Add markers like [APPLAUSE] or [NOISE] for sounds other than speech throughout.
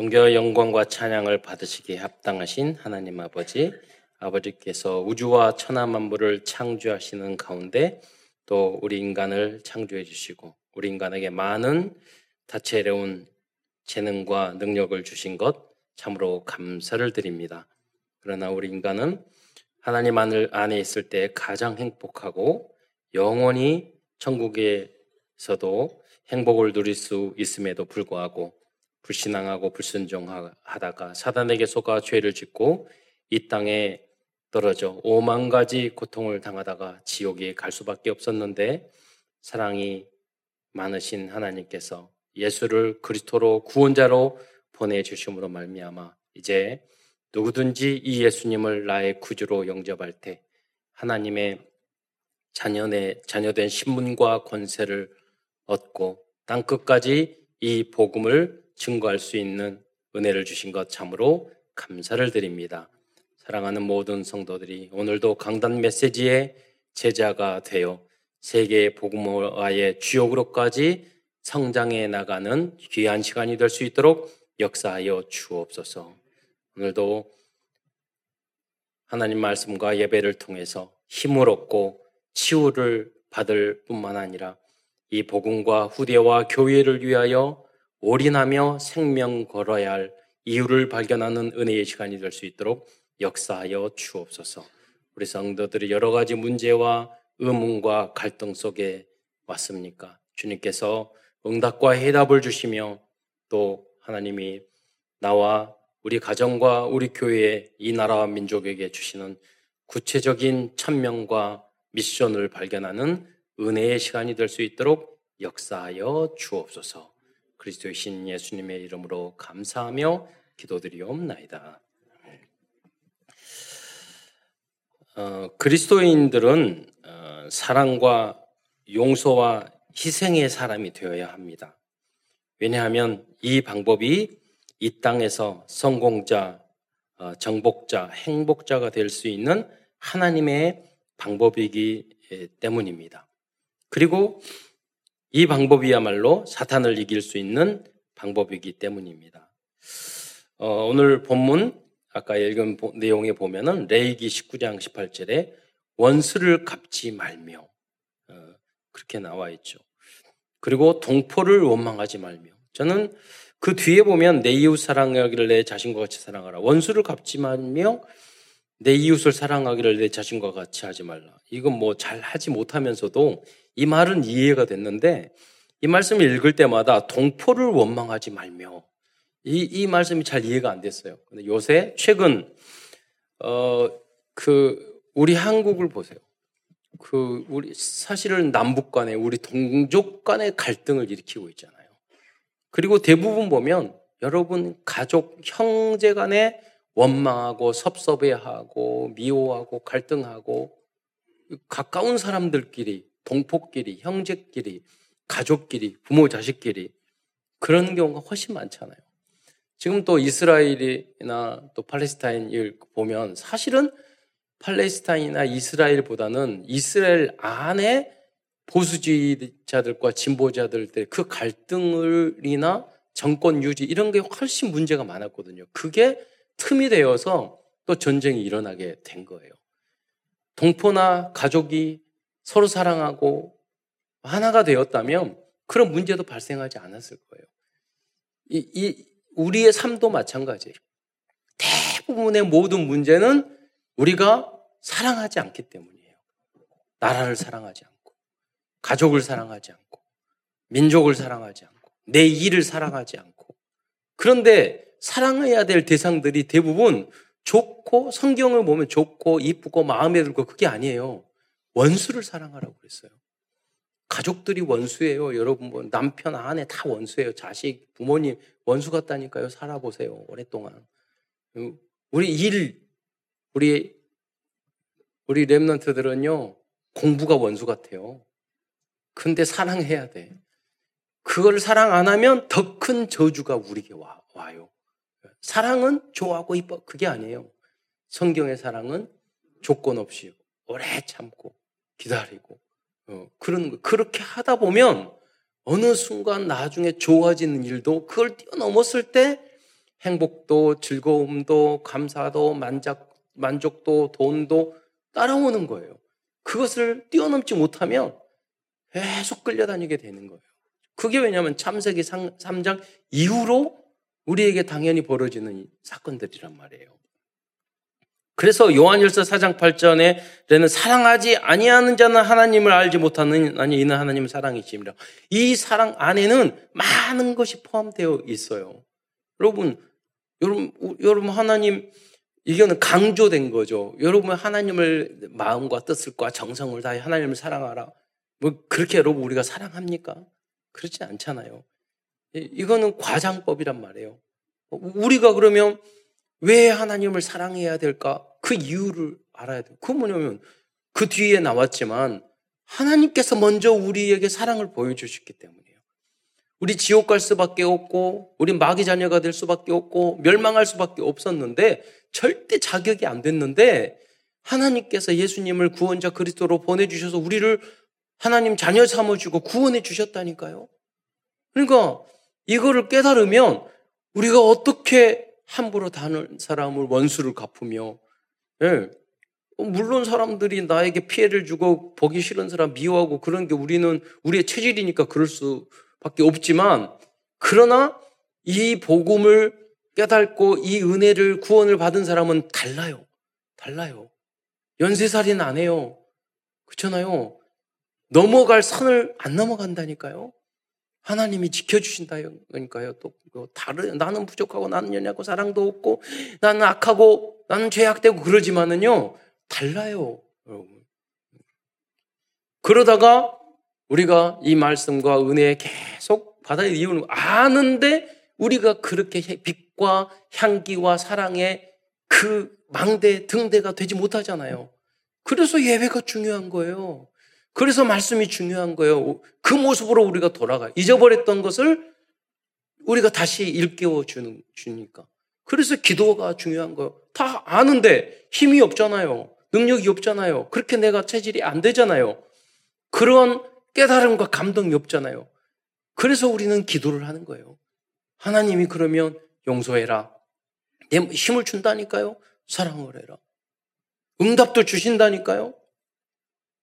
존경의 영광과 찬양을 받으시기에 합당하신 하나님 아버지, 아버지께서 우주와 천하 만물을 창조하시는 가운데 또 우리 인간을 창조해 주시고 우리 인간에게 많은 다채로운 재능과 능력을 주신 것 참으로 감사를 드립니다. 그러나 우리 인간은 하나님 안에 있을 때 가장 행복하고 영원히 천국에서도 행복을 누릴 수 있음에도 불구하고 불신앙하고 불순종하다가 사단에게 속아 죄를 짓고 이 땅에 떨어져 오만 가지 고통을 당하다가 지옥에 갈 수밖에 없었는데 사랑이 많으신 하나님께서 예수를 그리스도로 구원자로 보내 주심으로 말미암아 이제 누구든지 이 예수님을 나의 구주로 영접할 때 하나님의 자녀의 자녀된 신분과 권세를 얻고 땅 끝까지 이 복음을 증거할 수 있는 은혜를 주신 것 참으로 감사를 드립니다. 사랑하는 모든 성도들이 오늘도 강단 메시지의 제자가 되어 세계 복음화의 주역으로까지 성장해 나가는 귀한 시간이 될 수 있도록 역사하여 주옵소서. 오늘도 하나님 말씀과 예배를 통해서 힘을 얻고 치유를 받을 뿐만 아니라 이 복음과 후대와 교회를 위하여 올인하며 생명 걸어야 할 이유를 발견하는 은혜의 시간이 될 수 있도록 역사하여 주옵소서. 우리 성도들이 여러 가지 문제와 의문과 갈등 속에 왔습니까? 주님께서 응답과 해답을 주시며 또 하나님이 나와 우리 가정과 우리 교회 이 나라와 민족에게 주시는 구체적인 천명과 미션을 발견하는 은혜의 시간이 될 수 있도록 역사하여 주옵소서. 그리스도의 신 예수님의 이름으로 감사하며 기도드리옵나이다. 어, 그리스도인들은 어, 사랑과 용서와 희생의 사람이 되어야 합니다. 왜냐하면 이 방법이 이 땅에서 성공자, 어, 정복자, 행복자가 될 수 있는 하나님의 방법이기 때문입니다. 그리고 이 방법이야말로 사탄을 이길 수 있는 방법이기 때문입니다. 어, 오늘 본문 아까 읽은 내용에 보면은 레이기 19장 18절에 원수를 갚지 말며 어, 그렇게 나와 있죠. 그리고 동포를 원망하지 말며 저는 그 뒤에 보면 내 이웃 사랑하기를 내 자신과 같이 사랑하라. 원수를 갚지 말며 내 이웃을 사랑하기를 내 자신과 같이 하지 말라. 이건 뭐 잘 하지 못하면서도 이 말은 이해가 됐는데 이 말씀을 읽을 때마다 동포를 원망하지 말며 이, 이 말씀이 잘 이해가 안 됐어요. 근데 요새 최근 어 그 우리 한국을 보세요. 그 우리 사실은 남북 간에 우리 동족 간의 갈등을 일으키고 있잖아요. 그리고 대부분 보면 여러분 가족 형제 간에 원망하고 섭섭해하고 미워하고 갈등하고 가까운 사람들끼리 동포끼리 형제끼리 가족끼리 부모 자식끼리 그런 경우가 훨씬 많잖아요. 지금 또 이스라엘이나 또 팔레스타인을 보면 사실은 팔레스타인이나 이스라엘보다는 이스라엘 안에 보수주의자들과 진보자들의 그 갈등을이나 정권 유지 이런 게 훨씬 문제가 많았거든요. 그게 틈이 되어서 또 전쟁이 일어나게 된 거예요. 동포나 가족이 서로 사랑하고 하나가 되었다면 그런 문제도 발생하지 않았을 거예요. 이, 이 우리의 삶도 마찬가지예요. 대부분의 모든 문제는 우리가 사랑하지 않기 때문이에요. 나라를 사랑하지 않고, 가족을 사랑하지 않고, 민족을 사랑하지 않고, 내 일을 사랑하지 않고. 그런데 사랑해야 될 대상들이 대부분 좋고 성경을 보면 좋고 이쁘고 마음에 들고 그게 아니에요. 원수를 사랑하라고 그랬어요. 가족들이 원수예요. 여러분 뭐 남편 아내 다 원수예요. 자식 부모님 원수 같다니까요. 살아보세요. 오랫동안 우리 일 우리 우리 랩런트들은요 공부가 원수 같아요. 근데 사랑해야 돼. 그걸 사랑 안 하면 더 큰 저주가 우리에게 와, 와요. 사랑은 좋아하고 이뻐. 그게 아니에요. 성경의 사랑은 조건 없이 오래 참고 기다리고 어, 그런 거. 그렇게 하다 보면 어느 순간 나중에 좋아지는 일도 그걸 뛰어넘었을 때 행복도 즐거움도 감사도 만족, 만족도 돈도 따라오는 거예요. 그것을 뛰어넘지 못하면 계속 끌려다니게 되는 거예요. 그게 왜냐하면 참세기 3장 이후로 우리에게 당연히 벌어지는 사건들이란 말이에요. 그래서 요한일서 4장 8절에는 사랑하지 아니하는 자는 하나님을 알지 못하는 아니 이는 하나님을 사랑이심이라. 이 사랑 안에는 많은 것이 포함되어 있어요. 여러분, 여러분, 여러분 하나님 이거는 강조된 거죠. 여러분 하나님을 마음과 뜻과 정성을 다해 하나님을 사랑하라. 뭐 그렇게 여러분 우리가 사랑합니까? 그렇지 않잖아요. 이거는 과장법이란 말이에요. 우리가 그러면 왜 하나님을 사랑해야 될까? 그 이유를 알아야 돼요. 그 뭐냐면 그 뒤에 나왔지만 하나님께서 먼저 우리에게 사랑을 보여주셨기 때문이에요. 우리 지옥 갈 수밖에 없고, 우리 마귀 자녀가 될 수밖에 없고, 멸망할 수밖에 없었는데, 절대 자격이 안 됐는데, 하나님께서 예수님을 구원자 그리스도로 보내주셔서 우리를 하나님 자녀 삼아주고 구원해 주셨다니까요. 그러니까 이거를 깨달으면 우리가 어떻게 함부로 다른 사람을 원수를 갚으며, 예. 물론 사람들이 나에게 피해를 주고 보기 싫은 사람 미워하고 그런 게 우리는 우리의 체질이니까 그럴 수밖에 없지만, 그러나 이 복음을 깨닫고 이 은혜를 구원을 받은 사람은 달라요. 달라요. 연쇄살인 안 해요. 그렇잖아요. 넘어갈 선을 안 넘어간다니까요. 하나님이 지켜주신다니까요. 또 다른 나는 부족하고 나는 연약하고 사랑도 없고 나는 악하고 나는 죄악되고 그러지만은요 달라요, 여러분. 그러다가 우리가 이 말씀과 은혜에 계속 받아야 이유는 아는데 우리가 그렇게 빛과 향기와 사랑의 그 망대 등대가 되지 못하잖아요. 그래서 예배가 중요한 거예요. 그래서 말씀이 중요한 거예요. 그 모습으로 우리가 돌아가요. 잊어버렸던 것을 우리가 다시 일깨워 주는, 주니까. 그래서 기도가 중요한 거예요. 다 아는데 힘이 없잖아요. 능력이 없잖아요. 그렇게 내가 체질이 안 되잖아요. 그런 깨달음과 감동이 없잖아요. 그래서 우리는 기도를 하는 거예요. 하나님이 그러면 용서해라. 내 힘을 준다니까요. 사랑을 해라. 응답도 주신다니까요.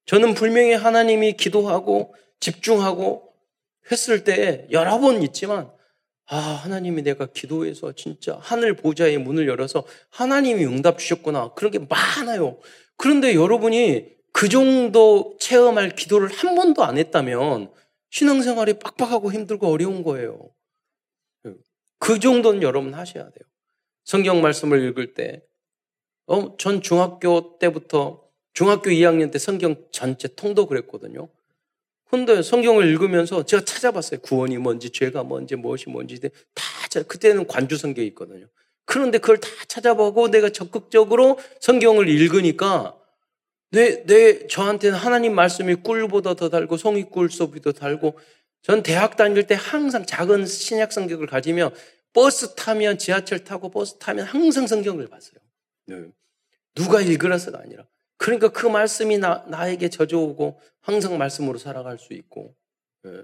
저는 분명히 하나님이 기도하고 집중하고 했을 때 여러 번 있지만 아, 하나님이 내가 기도해서 진짜 하늘 보좌의 문을 열어서 하나님이 응답 주셨구나. 그런 게 많아요. 그런데 여러분이 그 정도 체험할 기도를 한 번도 안 했다면 신앙생활이 빡빡하고 힘들고 어려운 거예요. 그 정도는 여러분 하셔야 돼요. 성경 말씀을 읽을 때, 어, 전 중학교 때부터 중학교 2학년 때 성경 전체 통독을 했거든요. 근데 성경을 읽으면서 제가 찾아봤어요. 구원이 뭔지, 죄가 뭔지, 무엇이 뭔지. 다, 그때는 관주 성경이 있거든요. 그런데 그걸 다 찾아보고 내가 적극적으로 성경을 읽으니까 내, 내, 저한테는 하나님 말씀이 꿀보다 더 달고 송이 꿀 소비도 달고 전 대학 다닐 때 항상 작은 신약 성경을 가지며 버스 타면 지하철 타고 버스 타면 항상 성경을 봤어요. 네. 누가 읽으라서가 아니라. 그러니까 그 말씀이 나, 나에게 젖어오고 항상 말씀으로 살아갈 수 있고. 예.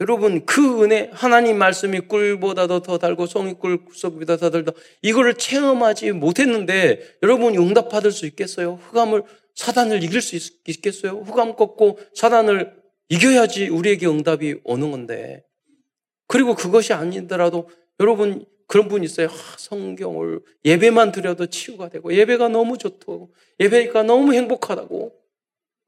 여러분 그 은혜 하나님 말씀이 꿀보다도 더 달고 송이꿀 섭보다 더 달다 이거를 체험하지 못했는데 여러분이 응답 받을 수 있겠어요? 흑암을 사단을 이길 수 있, 겠어요 흑암 꺾고 사단을 이겨야지 우리에게 응답이 오는 건데 그리고 그것이 아니더라도 여러분 그런 분 있어요. 아, 성경을 예배만 드려도 치유가 되고 예배가 너무 좋다고 예배가 너무 행복하다고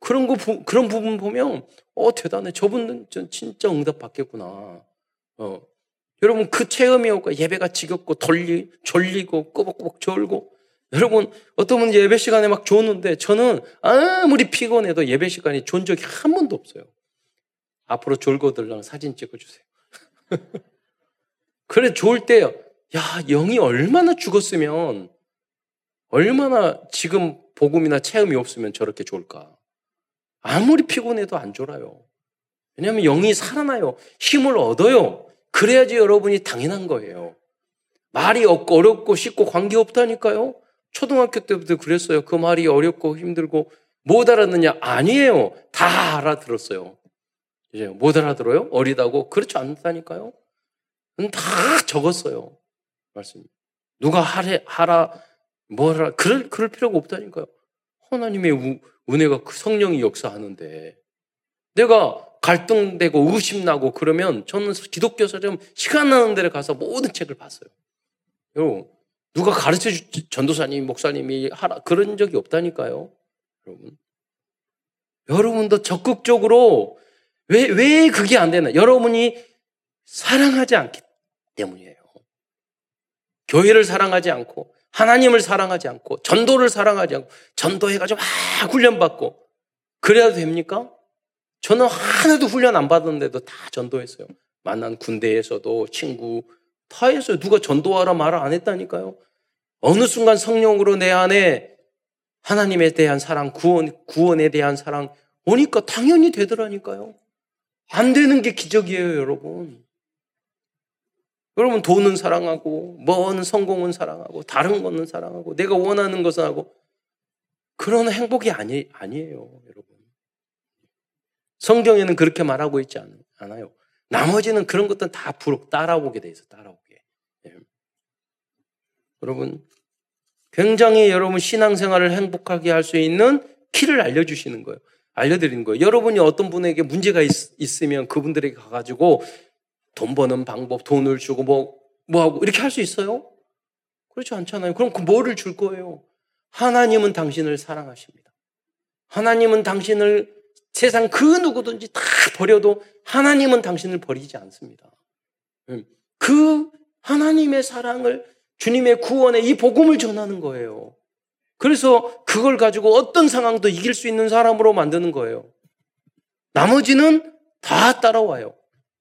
그런 거 그런 부분 보면 어 대단해. 저분은 진짜 응답 받겠구나. 어. 여러분 그 체험이 오고 예배가 지겹고 돌리 졸리고 꼬박꼬박 졸고 여러분 어떤 분 예배 시간에 막 좋는데 저는 아무리 피곤해도 예배 시간이 좋은 적이 한 번도 없어요. 앞으로 졸고 들랑 사진 찍어 주세요. [LAUGHS] 그래 좋을 때요. 야, 영이 얼마나 죽었으면, 얼마나 지금 복음이나 체험이 없으면 저렇게 좋을까? 아무리 피곤해도 안 졸아요. 왜냐하면 영이 살아나요. 힘을 얻어요. 그래야지 여러분이 당연한 거예요. 말이 없고 어렵고 쉽고 관계 없다니까요. 초등학교 때부터 그랬어요. 그 말이 어렵고 힘들고 못 알아듣냐? 아니에요. 다 알아들었어요. 이제 못 알아들어요? 어리다고? 그렇지 않다니까요. 다 적었어요. 말씀. 누가 하래, 하라, 뭐라, 그럴, 그럴 필요가 없다니까요. 하나님의 우, 은혜가 그 성령이 역사하는데 내가 갈등되고 의심나고 그러면 저는 기독교서좀 시간 나는 데를 가서 모든 책을 봤어요. 여러분, 누가 가르쳐 주, 전도사님, 목사님이 하라, 그런 적이 없다니까요. 여러분. 여러분도 적극적으로 왜, 왜 그게 안 되나? 여러분이 사랑하지 않기 때문이에요. 교회를 사랑하지 않고, 하나님을 사랑하지 않고, 전도를 사랑하지 않고, 전도해가지고 막 훈련받고, 그래야 됩니까? 저는 하나도 훈련 안 받았는데도 다 전도했어요. 만난 군대에서도 친구 다 했어요. 누가 전도하라 말을 안 했다니까요. 어느 순간 성령으로 내 안에 하나님에 대한 사랑, 구원, 구원에 대한 사랑 오니까 당연히 되더라니까요. 안 되는 게 기적이에요, 여러분. 여러분 돈은 사랑하고, 먼 성공은 사랑하고, 다른 거는 사랑하고, 내가 원하는 것은 하고, 그런 행복이 아니, 아니에요, 여러분. 성경에는 그렇게 말하고 있지 않 아요. 나머지는 그런 것들은 다 부록 따라오게 돼 있어, 따라오게. 예. 여러분, 굉장히 여러분 신앙생활을 행복하게 할 수 있는 키를 알려주시는 거예요. 알려드리는 거예요. 여러분이 어떤 분에게 문제가 있, 으면 그분들에게 가가지고 돈 버는 방법, 돈을 주고 뭐, 뭐 하고 이렇게 할 수 있어요? 그렇지 않잖아요. 그럼 그 뭐를 줄 거예요? 하나님은 당신을 사랑하십니다. 하나님은 당신을 세상 그 누구든지 다 버려도 하나님은 당신을 버리지 않습니다. 음, 그 하나님의 사랑을 주님의 구원에 이 복음을 전하는 거예요. 그래서 그걸 가지고 어떤 상황도 이길 수 있는 사람으로 만드는 거예요. 나머지는 다 따라와요.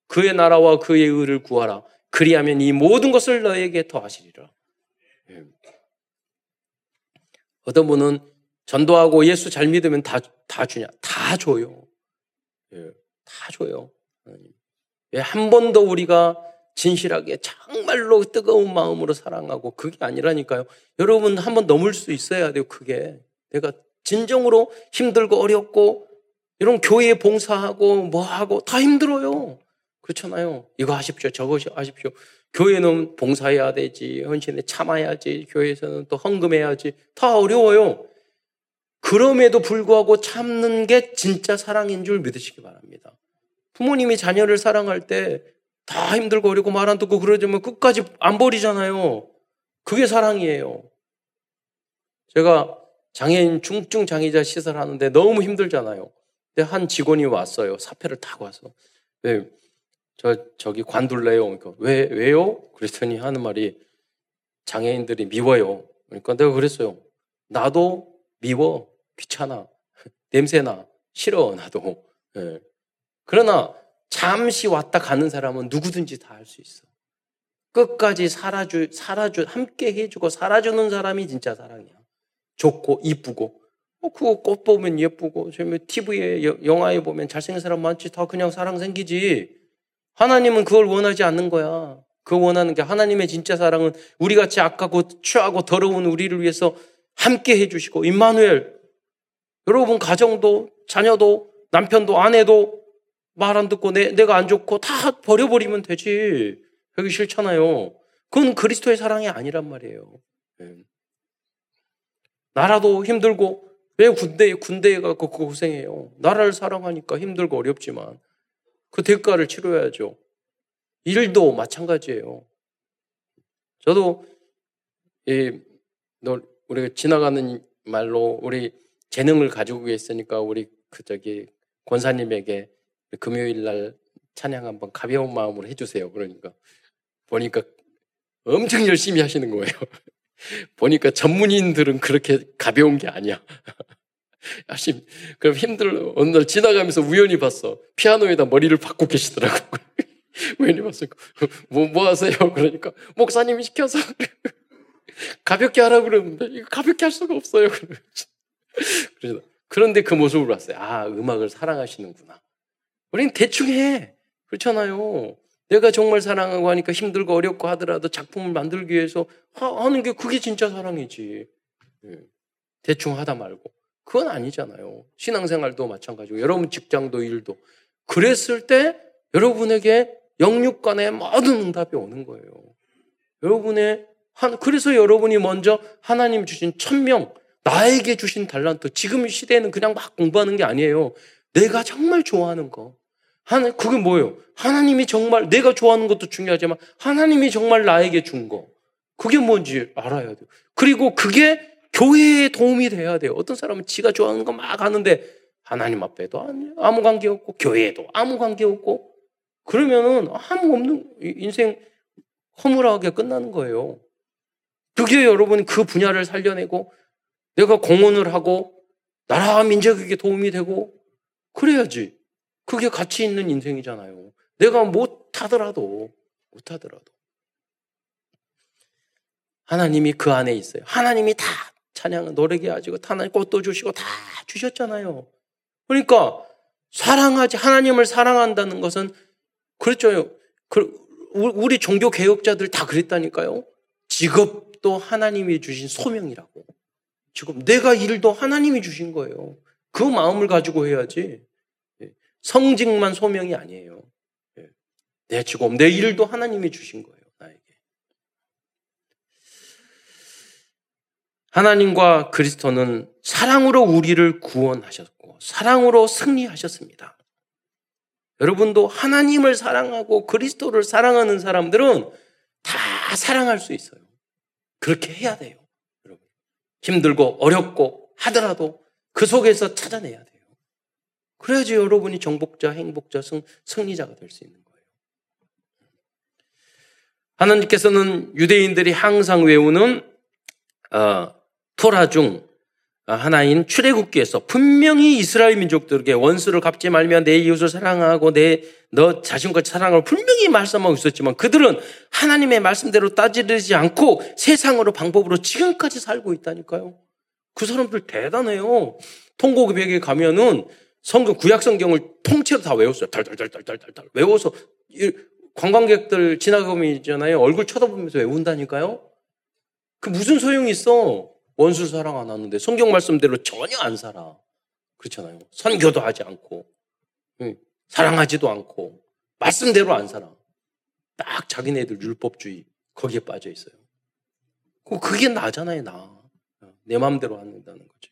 그의 나라와 그의 의를 구하라. 그리하면 이 모든 것을 너에게 더하시리라. 예. 어떤 분은 전도하고 예수 잘 믿으면 다, 다 주냐? 다 줘요. 예, 다 줘요. 왜 한 번도 우리가 진실하게 정말로 뜨거운 마음으로 사랑하고 그게 아니라니까요. 여러분 한 번 넘을 수 있어야 돼요. 그게 내가 진정으로 힘들고 어렵고 이런 교회에 봉사하고 뭐 하고 다 힘들어요. 그렇잖아요. 이거 하십시오. 저거 하십시오. 교회는 봉사해야 되지. 헌신에 참아야지. 교회에서는 또 헌금해야지. 다 어려워요. 그럼에도 불구하고 참는 게 진짜 사랑인 줄 믿으시기 바랍니다. 부모님이 자녀를 사랑할 때 다 힘들고 어렵고 말 안 듣고 그러지만 끝까지 안 버리잖아요. 그게 사랑이에요. 제가 장애인 중증 장애자 시설하는데 너무 힘들잖아요. 근데 한 직원이 왔어요. 사표를 타고 와서. 네, 저, 저기 관둘래요. 그러니까 왜, 왜요? 그랬더니 하는 말이 장애인들이 미워요. 그러니까 내가 그랬어요. 나도 미워. 귀찮아. [LAUGHS] 냄새나. 싫어. 나도. 네. 그러나 잠시 왔다 가는 사람은 누구든지 다 할 수 있어. 끝까지 살아주, 살아주, 함께 해주고 살아주는 사람이 진짜 사랑이야. 좋고, 이쁘고. 어, 그거 꽃 보면 예쁘고, TV에, 영화에 보면 잘생긴 사람 많지. 다 그냥 사랑 생기지. 하나님은 그걸 원하지 않는 거야. 그 원하는 게 하나님의 진짜 사랑은 우리 같이 악하고 취하고 더러운 우리를 위해서 함께 해주시고, 임마누엘. 여러분 가정도, 자녀도, 남편도, 아내도 말 안 듣고 내, 내가 안 좋고 다 버려버리면 되지. 그기 싫잖아요. 그건 그리스도의 사랑이 아니란 말이에요. 네. 나라도 힘들고 왜 군대에 군대에 가고 고생해요. 나라를 사랑하니까 힘들고 어렵지만 그 대가를 치러야죠. 일도 마찬가지예요. 저도 이 우리가 지나가는 말로 우리 재능을 가지고 계으니까 우리 그 저기 권사님에게 금요일 날 찬양 한번 가벼운 마음으로 해주세요. 그러니까 보니까 엄청 열심히 하시는 거예요. [LAUGHS] 보니까 전문인들은 그렇게 가벼운 게 아니야. [LAUGHS] 열심 그럼 힘들 어느 날 지나가면서 우연히 봤어. 피아노에다 머리를 박고 계시더라고. [LAUGHS] 우연히 봤어. 뭐, 뭐 하세요? [LAUGHS] 그러니까 목사님이 시켜서 가볍게 하라 그러는데 이거 가볍게 할 수가 없어요. 그래서 그런데 그 모습을 봤어요. 아 음악을 사랑하시는구나. 우린 대충 해. 그렇잖아요. 내가 정말 사랑하고 하니까 힘들고 어렵고 하더라도 작품을 만들기 위해서 하는 게 그게 진짜 사랑이지. 예. 대충 하다 말고. 그건 아니잖아요. 신앙생활도 마찬가지고, 여러분 직장도 일도. 그랬을 때 여러분에게 영육간의 모든 응답이 오는 거예요. 여러분의 한, 그래서 여러분이 먼저 하나님 주신 천명, 나에게 주신 달란트, 지금 시대에는 그냥 막 공부하는 게 아니에요. 내가 정말 좋아하는 거. 하나, 그게 뭐예요? 하나님이 정말, 내가 좋아하는 것도 중요하지만, 하나님이 정말 나에게 준 거. 그게 뭔지 알아야 돼요. 그리고 그게 교회에 도움이 돼야 돼요. 어떤 사람은 지가 좋아하는 거 막 하는데, 하나님 앞에도 아무 관계 없고, 교회에도 아무 관계 없고, 그러면은 아무 없는 인생 허물하게 끝나는 거예요. 그게 여러분 그 분야를 살려내고 내가 공헌을 하고 나라 민족에게 도움이 되고 그래야지. 그게 가치 있는 인생이잖아요. 내가 못하더라도 못하더라도 하나님이 그 안에 있어요. 하나님이 다 찬양 노래게 하시고 하나님 꽃도 주시고 다 주셨잖아요. 그러니까 사랑하지 하나님을 사랑한다는 것은 그렇죠. 그, 우리 종교 개혁자들 다 그랬다니까요. 직업도 하나님이 주신 소명이라고. 지금 내가 일도 하나님이 주신 거예요. 그 마음을 가지고 해야지. 예. 성직만 소명이 아니에요. 예. 내 직업, 내 일도 하나님이 주신 거예요. 나에게. 하나님과 그리스도는 사랑으로 우리를 구원하셨고, 사랑으로 승리하셨습니다. 여러분도 하나님을 사랑하고 그리스도를 사랑하는 사람들은 다 사랑할 수 있어요. 그렇게 해야 돼요. 여러분. 힘들고 어렵고 하더라도 그 속에서 찾아내야 돼요. 그래야지 여러분이 정복자, 행복자, 승, 승리자가 될 수 있는 거예요. 하나님께서는 유대인들이 항상 외우는 어, 토라 중 아, 하나인 출애굽기에서 분명히 이스라엘 민족들에게 원수를 갚지 말며 내 이웃을 사랑하고 내 너 자신과 사랑을 분명히 말씀하고 있었지만 그들은 하나님의 말씀대로 따지지 않고 세상으로 방법으로 지금까지 살고 있다니까요. 그 사람들 대단해요. 통곡벽에 가면은 성경 구약 성경을 통째로 다 외웠어요. 달달달달달달 외워서 관광객들 지나가면 있잖아요. 얼굴 쳐다보면서 외운다니까요. 그 무슨 소용이 있어? 원수 사랑 안 하는데 성경 말씀대로 전혀 안 살아. 그렇잖아요. 선교도 하지 않고 사랑하지도 않고 말씀대로 안 살아. 딱 자기네들 율법주의 거기에 빠져 있어요. 그게 나잖아요, 나. 내 마음대로 한다는 거죠.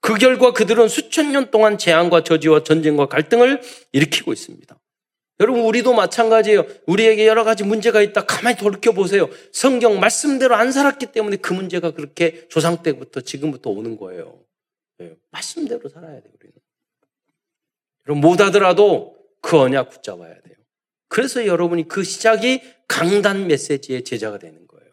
그 결과 그들은 수천 년 동안 재앙과 저지와 전쟁과 갈등을 일으키고 있습니다. 여러분, 우리도 마찬가지예요. 우리에게 여러 가지 문제가 있다. 가만히 돌이켜 보세요. 성경 말씀대로 안 살았기 때문에 그 문제가 그렇게 조상 때부터 지금부터 오는 거예요. 네, 말씀대로 살아야 돼요, 우리는. 여러분, 못 하더라도 그 언약 붙잡아야 돼요. 그래서 여러분이 그 시작이 강단 메시지의 제자가 되는 거예요.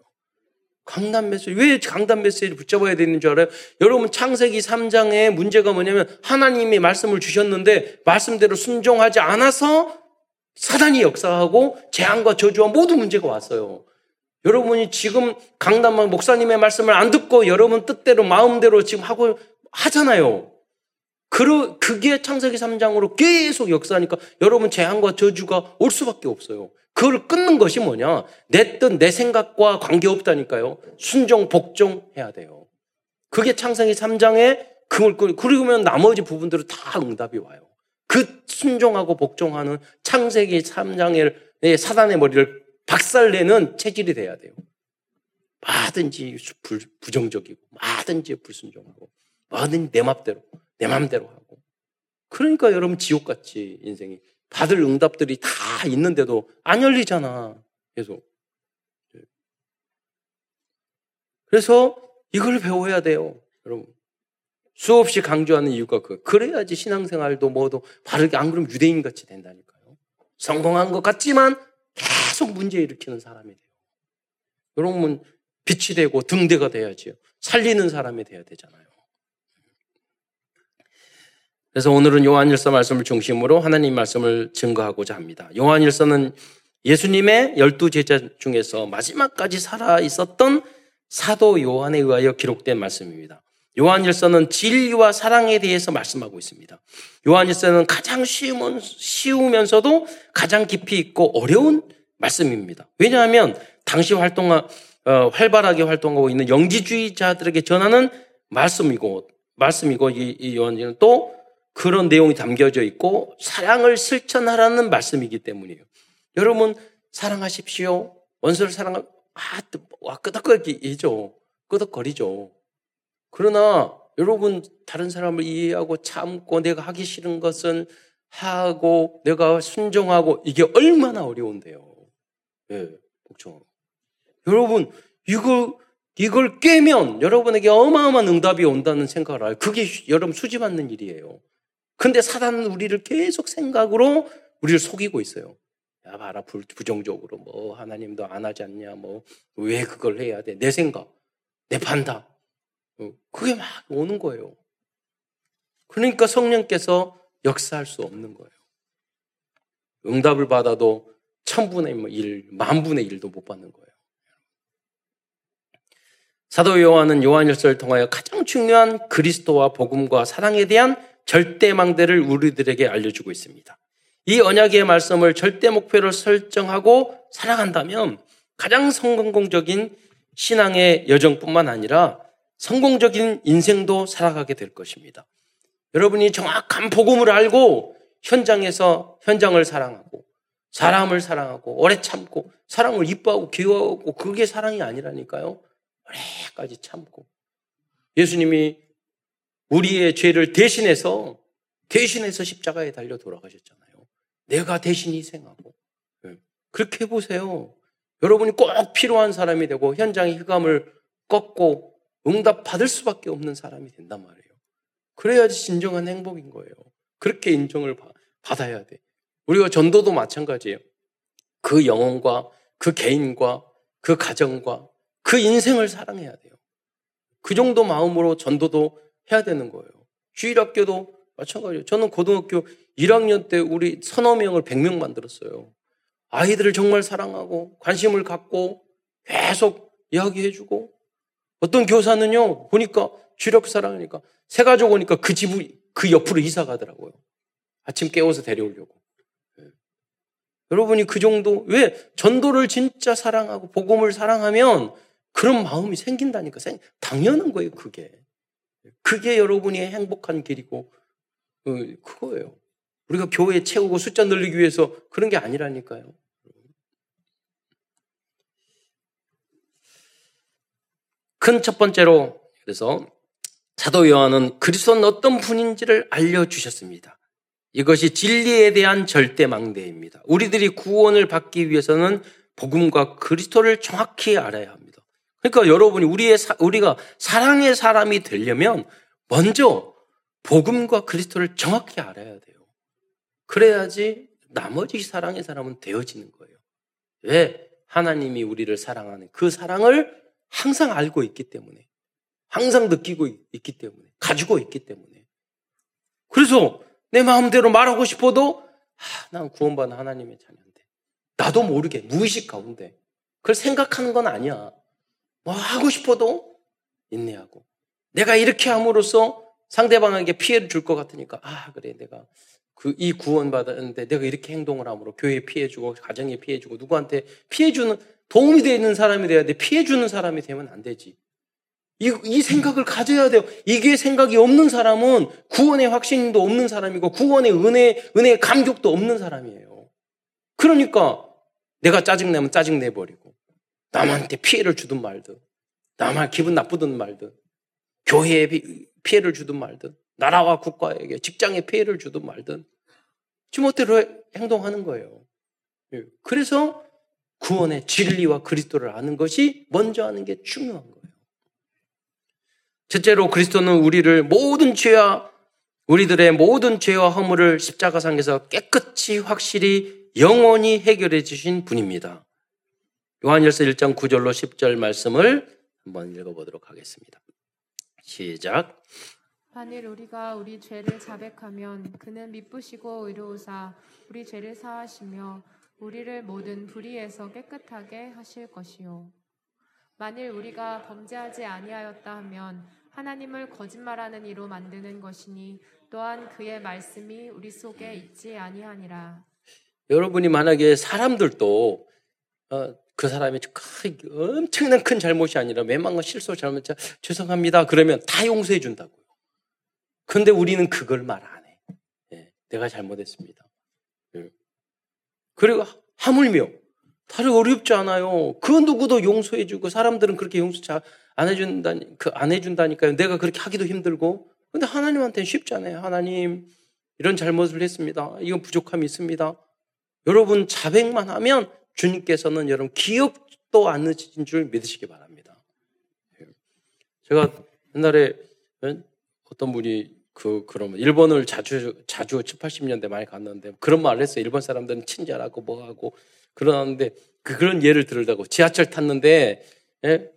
강단 메시지. 왜 강단 메시지를 붙잡아야 되는 줄 알아요? 여러분, 창세기 3장의 문제가 뭐냐면 하나님이 말씀을 주셨는데 말씀대로 순종하지 않아서 사단이 역사하고 재앙과 저주와 모든 문제가 왔어요. 여러분이 지금 강남만 목사님의 말씀을 안 듣고 여러분 뜻대로 마음대로 지금 하고 하잖아요. 그, 그게 창세기 3장으로 계속 역사하니까 여러분 재앙과 저주가 올 수밖에 없어요. 그걸 끊는 것이 뭐냐? 내 뜻, 내 생각과 관계없다니까요. 순종, 복종해야 돼요. 그게 창세기 3장에 그걸, 그러면 나머지 부분들은 다 응답이 와요. 그 순종하고 복종하는 창세기 3장의 사단의 머리를 박살내는 체질이 돼야 돼요. 뭐든지 부정적이고, 뭐든지 불순종하고, 뭐든지 내 맘대로, 내 맘대로 하고. 그러니까 여러분 지옥같이 인생이 받을 응답들이 다 있는데도 안 열리잖아. 계속. 그래서 이걸 배워야 돼요. 여러분. 수없이 강조하는 이유가 그 그래야지 신앙생활도 뭐도 바르게 안 그러면 유대인 같이 된다니까요. 성공한 것 같지만 계속 문제 일으키는 사람이 돼요. 여러분 빛이 되고 등대가 돼야지요. 살리는 사람이 돼야 되잖아요. 그래서 오늘은 요한일서 말씀을 중심으로 하나님 말씀을 증거하고자 합니다. 요한일서는 예수님의 열두 제자 중에서 마지막까지 살아 있었던 사도 요한에 의하여 기록된 말씀입니다. 요한일서는 진리와 사랑에 대해서 말씀하고 있습니다. 요한일서는 가장 쉬우면, 쉬우면서도 가장 깊이 있고 어려운 말씀입니다. 왜냐하면 당시 활동, 어, 활발하게 활동하고 있는 영지주의자들에게 전하는 말씀이고, 말씀이고, 이, 이 요한일서는 또 그런 내용이 담겨져 있고, 사랑을 실천하라는 말씀이기 때문이에요. 여러분, 사랑하십시오. 원수를 사랑하, 아, 와, 끄덕거리죠. 끄덕거리죠. 그러나 여러분, 다른 사람을 이해하고 참고 내가 하기 싫은 것은 하고 내가 순종하고 이게 얼마나 어려운데요. 예, 복종. 여러분, 이걸, 이걸 깨면 여러분에게 어마어마한 응답이 온다는 생각을 알아요. 그게 여러분 수집받는 일이에요. 근데 사단은 우리를 계속 생각으로 우리를 속이고 있어요. 야, 봐라, 부정적으로. 뭐, 하나님도 안 하지 않냐. 뭐, 왜 그걸 해야 돼? 내 생각, 내 판단. 어, 그게 막 오는 거예요. 그러니까 성령께서 역사할 수 없는 거예요. 응답을 받아도 천분의 뭐 일, 만분의 일도 못 받는 거예요. 사도 요한은 요한일서를 통하여 가장 중요한 그리스도와 복음과 사랑에 대한 절대망대를 우리들에게 알려주고 있습니다. 이 언약의 말씀을 절대 목표로 설정하고 살아간다면 가장 성공적인 신앙의 여정뿐만 아니라 성공적인 인생도 살아가게 될 것입니다. 여러분이 정확한 복음을 알고 현장에서 현장을 사랑하고 사람을 사랑하고 오래 참고 사랑을 이뻐하고 귀여워하고 그게 사랑이 아니라니까요. 오래까지 참고 예수님이 우리의 죄를 대신해서 대신해서 십자가에 달려 돌아가셨잖아요. 내가 대신 희생하고 예. 그렇게 해보세요. 여러분이 꼭 필요한 사람이 되고 현장의 흑암을 꺾고 응답 받을 수밖에 없는 사람이 된단 말이에요. 그래야지 진정한 행복인 거예요. 그렇게 인정을 받아야 돼. 우리가 전도도 마찬가지예요. 그 영혼과 그 개인과 그 가정과 그 인생을 사랑해야 돼요. 그 정도 마음으로 전도도 해야 되는 거예요. 주일학교도 마찬가지예요. 저는 고등학교 1학년 때 우리 서너 명을 100명 만들었어요. 아이들을 정말 사랑하고 관심을 갖고 계속 이야기해주고 어떤 교사는요 보니까 주력 사랑하니까 새 가족 오니까 그 집을 그 옆으로 이사 가더라고요. 아침 깨워서 데려오려고. 네. 여러분이 그 정도 왜 전도를 진짜 사랑하고 복음을 사랑하면 그런 마음이 생긴다니까 당연한 거예요 그게. 그게 여러분이 행복한 길이고 어, 그거예요. 우리가 교회 채우고 숫자 늘리기 위해서 그런 게 아니라니까요. 큰 첫 번째로 그래서 사도 요한은 그리스도는 어떤 분인지를 알려주셨습니다. 이것이 진리에 대한 절대 망대입니다. 우리들이 구원을 받기 위해서는 복음과 그리스도를 정확히 알아야 합니다. 그러니까 여러분이 우리의 우리가 사랑의 사람이 되려면 먼저 복음과 그리스도를 정확히 알아야 돼요. 그래야지 나머지 사랑의 사람은 되어지는 거예요. 왜? 하나님이 우리를 사랑하는 그 사랑을 항상 알고 있기 때문에. 항상 느끼고 있기 때문에. 가지고 있기 때문에. 그래서 내 마음대로 말하고 싶어도 아, 난 구원받은 하나님의 자녀인데. 나도 모르게 무의식 가운데. 그걸 생각하는 건 아니야. 뭐 하고 싶어도 인내하고. 내가 이렇게 함으로써 상대방에게 피해를 줄 것 같으니까 아 그래 내가 그 이 구원 받았는데 내가 이렇게 행동을 함으로 교회에 피해 주고 가정에 피해 주고 누구한테 피해 주는 도움이 되는 사람이 돼야 돼. 피해주는 사람이 되면 안 되지. 이, 이 생각을 가져야 돼요. 이게 생각이 없는 사람은 구원의 확신도 없는 사람이고 구원의 은혜, 은혜의 감격도 없는 사람이에요. 그러니까 내가 짜증내면 짜증내버리고 남한테 피해를 주든 말든 나만 기분 나쁘든 말든 교회에 피해를 주든 말든 나라와 국가에게 직장에 피해를 주든 말든 지멋대로 행동하는 거예요. 예. 그래서 구원의 진리와 그리스도를 아는 것이 먼저 하는 게 중요한 거예요. 첫째로 그리스도는 우리를 모든 죄와 우리들의 모든 죄와 허물을 십자가상에서 깨끗이 확실히 영원히 해결해 주신 분입니다. 요한일서 1장 9절로 10절 말씀을 한번 읽어보도록 하겠습니다. 시작. 만일 우리가 우리 죄를 자백하면 그는 미쁘시고 의로우사 우리 죄를 사하시며 우리를 모든 불의에서 깨끗하게 하실 것이요 만일 우리가 범죄하지 아니하였다 하면 하나님을 거짓말하는 이로 만드는 것이니 또한 그의 말씀이 우리 속에 있지 아니하니라 여러분이 만약에 사람들도 어, 그 사람이 엄청난 큰 잘못이 아니라 매망과 실수 잘못 죄송합니다 그러면 다 용서해 준다고 근데 우리는 그걸 말 안 해. 예, 내가 잘못했습니다. 예. 그리고 하물며 다들 어렵지 않아요. 그 누구도 용서해주고 사람들은 그렇게 용서 잘안 해준다, 그안 해준다니까요. 내가 그렇게 하기도 힘들고. 근데 하나님한테는 쉽지 않아요. 하나님, 이런 잘못을 했습니다. 이건 부족함이 있습니다. 여러분 자백만 하면 주님께서는 여러분 기억도 안 늦으신 줄 믿으시기 바랍니다. 제가 옛날에 어떤 분이 그 그러면 일본을 자주 자주 7, 80년대 많이 갔는데 그런 말을 했어요. 일본 사람들은 친절하고 뭐하고 그러는데 그 그런 예를 들다고 지하철 tas는데 예?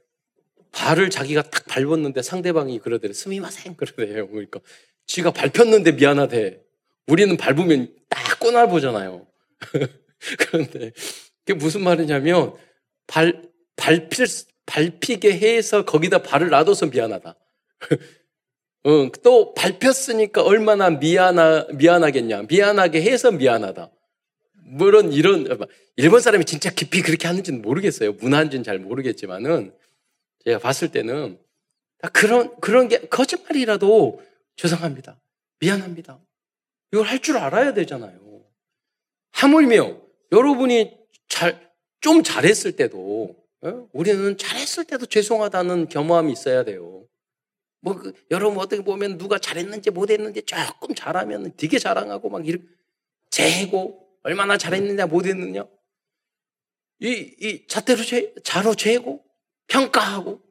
발을 자기가 딱 밟았는데 상대방이 그러더래 스미마생 그러대요. 그러니까 지가 밟혔는데 미안하대. 우리는 밟으면 딱 꼬날 보잖아요. [LAUGHS] 그런데 그게 무슨 말이냐면 발 밟힐 밟히게 해서 거기다 발을 놔둬서 미안하다. [LAUGHS] 응, 또 밟혔으니까 얼마나 미안하, 미안하겠냐. 미안하게 해서 미안하다. 물론 이런 일본 사람이 진짜 깊이 그렇게 하는지는 모르겠어요. 문화인지는 잘 모르겠지만은 제가 봤을 때는 그런 그런 게 거짓말이라도 죄송합니다. 미안합니다. 이걸 할 줄 알아야 되잖아요. 하물며 여러분이 잘 좀 잘했을 때도 어? 우리는 잘했을 때도 죄송하다는 겸허함이 있어야 돼요. 뭐 그, 여러분 어떻게 보면 누가 잘했는지 못했는지 조금 잘하면 되게 자랑하고 막 이렇게 재고 얼마나 잘했느냐, 못했느냐. 이, 이 잣대로 죄, 자로 죄고, 평가하고.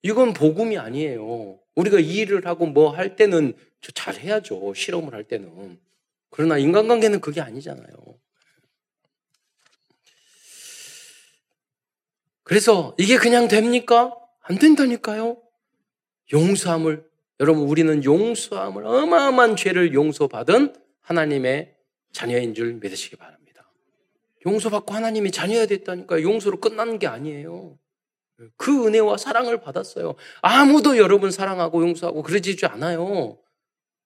이건 복음이 아니에요. 우리가 일을 하고 뭐 할 때는 잘 해야죠. 실험을 할 때는. 그러나 인간관계는 그게 아니잖아요. 그래서 이게 그냥 됩니까? 안 된다니까요. 용서함을, 여러분, 우리는 용서함을, 어마어마한 죄를 용서받은 하나님의 자녀인 줄 믿으시기 바랍니다. 용서받고 하나님이 자녀가 됐다니까 용서로 끝나는 게 아니에요. 그 은혜와 사랑을 받았어요. 아무도 여러분 사랑하고 용서하고 그러지 않아요.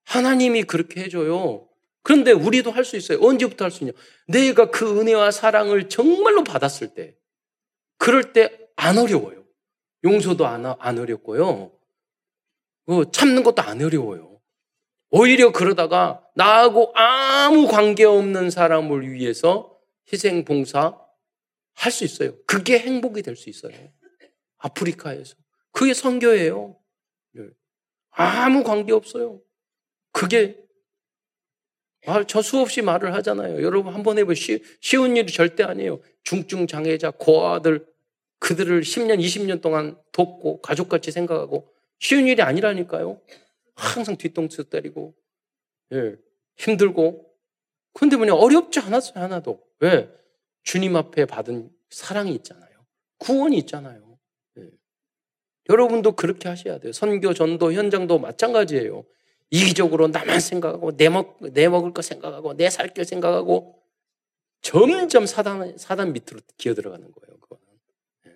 하나님이 그렇게 해줘요. 그런데 우리도 할 수 있어요. 언제부터 할 수 있냐? 내가 그 은혜와 사랑을 정말로 받았을 때, 그럴 때 안 어려워요. 용서도 안, 안 어렵고요. 어, 참는 것도 안 어려워요. 오히려 그러다가 나하고 아무 관계 없는 사람을 위해서 희생 봉사 할 수 있어요. 그게 행복이 될 수 있어요. 아프리카에서. 그게 선교예요. 네. 아무 관계 없어요. 그게 아, 저 수없이 말을 하잖아요. 여러분 한 번 해보 쉬, 쉬운 일이 절대 아니에요. 중증 장애자, 고아들 그들을 10년, 20년 동안 돕고 가족같이 생각하고 쉬운 일이 아니라니까요. 항상 뒤통수 때리고, 예, 힘들고. 근데 뭐냐, 어렵지 않았어요, 하나도. 왜? 주님 앞에 받은 사랑이 있잖아요. 구원이 있잖아요. 예. 여러분도 그렇게 하셔야 돼요. 선교, 전도, 현장도 마찬가지예요. 이기적으로 나만 생각하고, 내, 먹, 내 먹을 거 생각하고, 내살길 생각하고, 점점 사단, 사단 밑으로 기어 들어가는 거예요, 그거는. 예.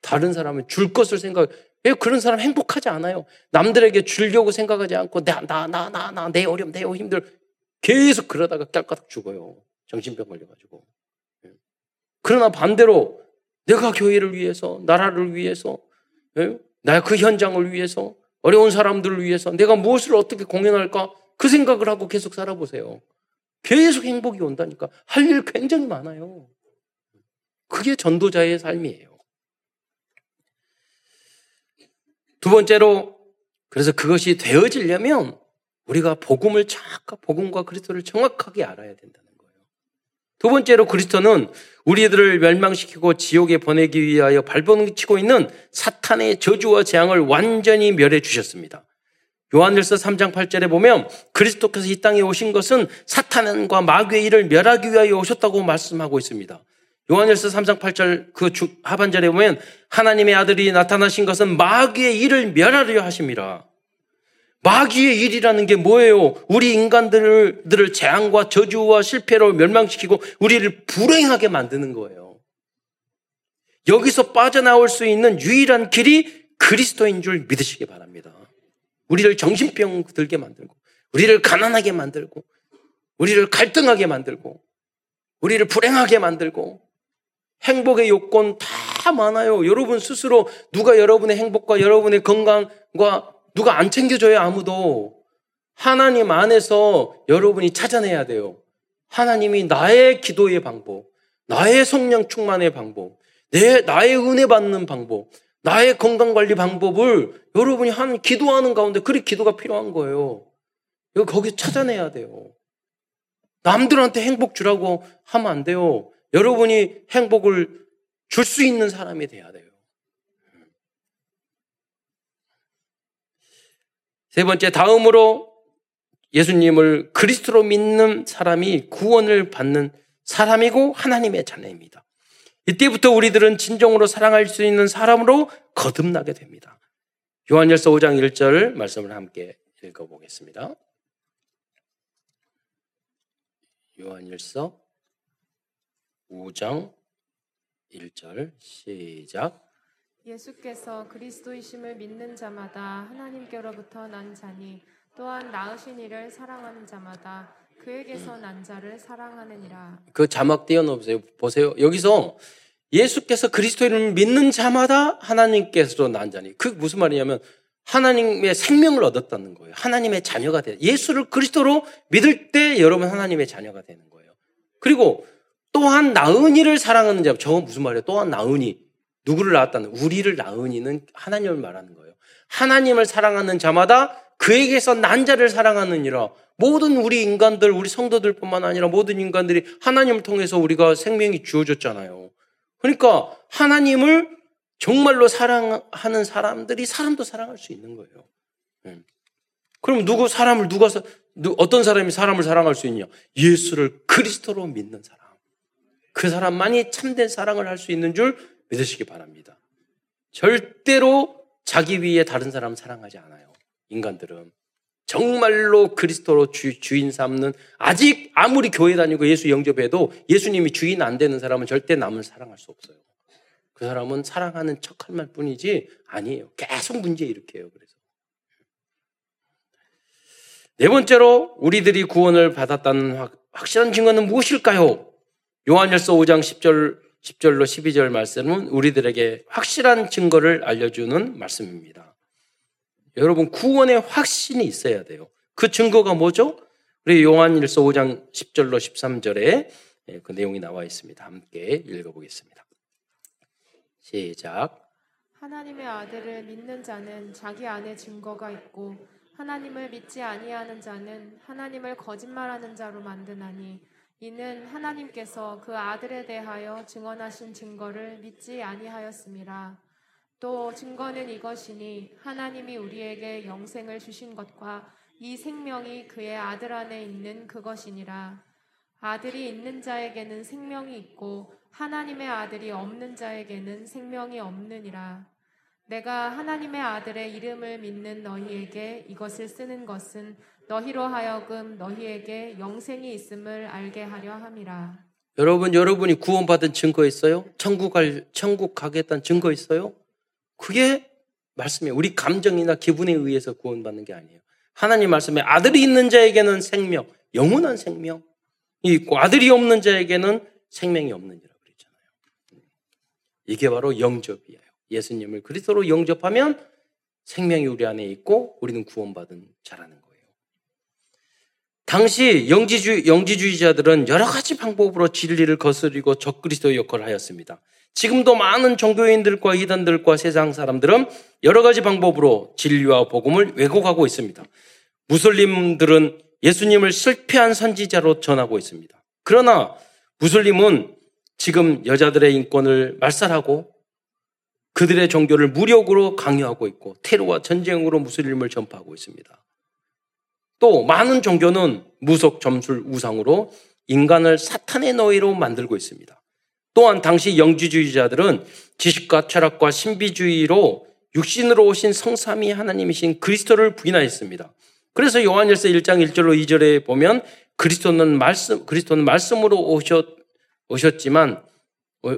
다른 사람은 줄 것을 생각, 왜 그런 사람 행복하지 않아요? 남들에게 주려고 생각하지 않고 나, 나, 나, 나, 나, 내 어려움, 내 힘들 계속 그러다가 깔까닥 죽어요. 정신병 걸려가지고. 예. 그러나 반대로 내가 교회를 위해서, 나라를 위해서, 예? 나그 현장을 위해서, 어려운 사람들을 위해서 내가 무엇을 어떻게 공연할까? 그 생각을 하고 계속 살아보세요. 계속 행복이 온다니까. 할 일 굉장히 많아요. 그게 전도자의 삶이에요. 두 번째로 그래서 그것이 되어지려면 우리가 복음을 정확 복음과 그리스도를 정확하게 알아야 된다는 거예요. 두 번째로 그리스도는 우리들을 멸망시키고 지옥에 보내기 위하여 발버둥치고 있는 사탄의 저주와 재앙을 완전히 멸해 주셨습니다. 요한일서 3장 8절에 보면 그리스도께서 이 땅에 오신 것은 사탄과 마귀의 일을 멸하기 위하여 오셨다고 말씀하고 있습니다. 요한일서 3장 8절 그 하반절에 보면 하나님의 아들이 나타나신 것은 마귀의 일을 멸하려 하심이라. 마귀의 일이라는 게 뭐예요? 우리 인간들을 재앙과 저주와 실패로 멸망시키고 우리를 불행하게 만드는 거예요. 여기서 빠져나올 수 있는 유일한 길이 그리스도인 줄 믿으시기 바랍니다. 우리를 정신병 들게 만들고, 우리를 가난하게 만들고, 우리를 갈등하게 만들고, 우리를 불행하게 만들고, 행복의 요건 다 많아요. 여러분 스스로 누가 여러분의 행복과 여러분의 건강과 누가 안 챙겨줘요, 아무도. 하나님 안에서 여러분이 찾아내야 돼요. 하나님이 나의 기도의 방법, 나의 성령 충만의 방법, 내 나의 은혜 받는 방법, 나의 건강 관리 방법을 여러분이 한 기도하는 가운데 그리 기도가 필요한 거예요. 거기 찾아내야 돼요. 남들한테 행복 주라고 하면 안 돼요. 여러분이 행복을 줄 수 있는 사람이 돼야 돼요. 세 번째, 다음으로 예수님을 그리스도로 믿는 사람이 구원을 받는 사람이고 하나님의 자녀입니다. 이때부터 우리들은 진정으로 사랑할 수 있는 사람으로 거듭나게 됩니다. 요한열서 5장 1절 말씀을 함께 읽어보겠습니다. 요한일서 5장 1절 시작. 예수께서 그리스도이심을 믿는 자마다 하나님께로부터 난 자니 또한 낳으신 이를 사랑하는 자마다 그에게서 난 자를 사랑하느니라. 그 자막 띄워놓으세요. 보세요. 여기서 예수께서 그리스도를 믿는 자마다 하나님께서 난 자니. 그 무슨 말이냐면 하나님의 생명을 얻었다는 거예요. 하나님의 자녀가 돼. 예수를 그리스도로 믿을 때 여러분 하나님의 자녀가 되는 거예요. 그리고 또한 나은이를 사랑하는 자. 저건 무슨 말이에요? 또한 나은이. 누구를 낳았다는 우리를 낳은이는 하나님을 말하는 거예요. 하나님을 사랑하는 자마다 그에게서 난 자를 사랑하느니라. 모든 우리 인간들, 우리 성도들뿐만 아니라 모든 인간들이 하나님을 통해서 우리가 생명이 주어졌잖아요. 그러니까 하나님을 정말로 사랑하는 사람들이 사람도 사랑할 수 있는 거예요. 네. 그럼 누구 사람을 누가 어떤 사람이 사람을 사랑할 수 있냐? 예수를 그리스도로 믿는 사람. 그 사람만이 참된 사랑을 할 수 있는 줄 믿으시기 바랍니다. 절대로 자기 위에 다른 사람 사랑하지 않아요. 인간들은 정말로 그리스도로 주, 주인 삼는 아직 아무리 교회 다니고 예수 영접해도 예수님이 주인 안 되는 사람은 절대 남을 사랑할 수 없어요. 그 사람은 사랑하는 척할 말 뿐이지 아니에요. 계속 문제 일으켜요. 그래서 네 번째로 우리들이 구원을 받았다는 확, 확실한 증거는 무엇일까요? 요한열서 5장 10절 10절로 12절 말씀은 우리들에게 확실한 증거를 알려주는 말씀입니다. 여러분 구원의 확신이 있어야 돼요. 그 증거가 뭐죠? 우리 요한일서 5장 10절로 13절에 그 내용이 나와 있습니다. 함께 읽어보겠습니다. 시작. 하나님의 아들을 믿는 자는 자기 안에 증거가 있고 하나님을 믿지 아니하는 자는 하나님을 거짓말하는 자로 만드나니 이는 하나님께서 그 아들에 대하여 증언하신 증거를 믿지 아니하였습니다. 또 증거는 이것이니 하나님이 우리에게 영생을 주신 것과 이 생명이 그의 아들 안에 있는 그것이니라. 아들이 있는 자에게는 생명이 있고 하나님의 아들이 없는 자에게는 생명이 없느니라. 내가 하나님의 아들의 이름을 믿는 너희에게 이것을 쓰는 것은 너희로 하여금 너희에게 영생이 있음을 알게 하려 함이라. 여러분, 여러분이 구원받은 증거 있어요? 천국 갈, 천국 가겠다는 증거 있어요? 그게 말씀이에요. 우리 감정이나 기분에 의해서 구원받는 게 아니에요. 하나님 말씀에 아들이 있는 자에게는 생명, 영원한 생명. 있고 아들이 없는 자에게는 생명이 없느니라 그랬잖아요. 이게 바로 영접이에요. 예수님을 그리스도로 영접하면 생명이 우리 안에 있고 우리는 구원받은 자라는 거예요. 당시 영지주, 영지주의자들은 여러 가지 방법으로 진리를 거스리고 적그리스도 역할을 하였습니다. 지금도 많은 종교인들과 이단들과 세상 사람들은 여러 가지 방법으로 진리와 복음을 왜곡하고 있습니다. 무슬림들은 예수님을 실패한 선지자로 전하고 있습니다. 그러나 무슬림은 지금 여자들의 인권을 말살하고 그들의 종교를 무력으로 강요하고 있고 테러와 전쟁으로 무슬림을 전파하고 있습니다. 또 많은 종교는 무속 점술 우상으로 인간을 사탄의 노예로 만들고 있습니다. 또한 당시 영지주의자들은 지식과 철학과 신비주의로 육신으로 오신 성삼위 하나님이신 그리스도를 부인하였습니다. 그래서 요한일서 1장 1절로 2절에 보면 그리스도는 말씀 그리스도는 말씀으로 오셨 오셨지만 어,